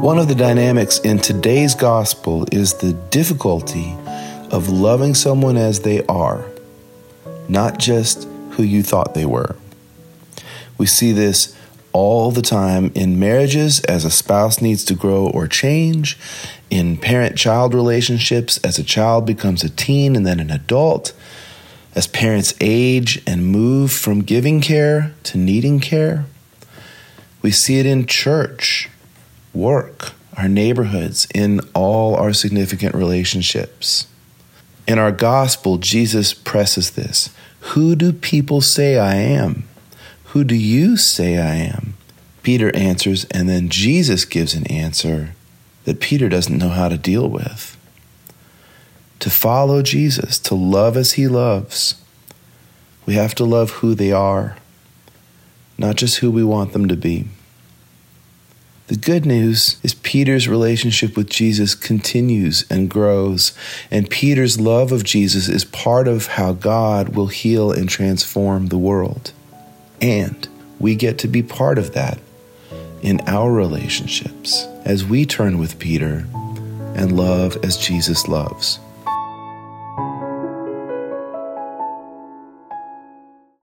One of the dynamics in today's gospel is the difficulty of loving someone as they are, not just who you thought they were. We see this all the time in marriages as a spouse needs to grow or change, in parent child relationships as a child becomes a teen and then an adult, as parents age and move from giving care to needing care. We see it in church, work, our neighborhoods, in all our significant relationships. In our gospel, Jesus presses this Who do people say I am? Who do you say I am? Peter answers, and then Jesus gives an answer that Peter doesn't know how to deal with. To follow Jesus, to love as he loves, we have to love who they are, not just who we want them to be. The good news is Peter's relationship with Jesus continues and grows, and Peter's love of Jesus is part of how God will heal and transform the world. And we get to be part of that in our relationships as we turn with Peter and love as Jesus loves.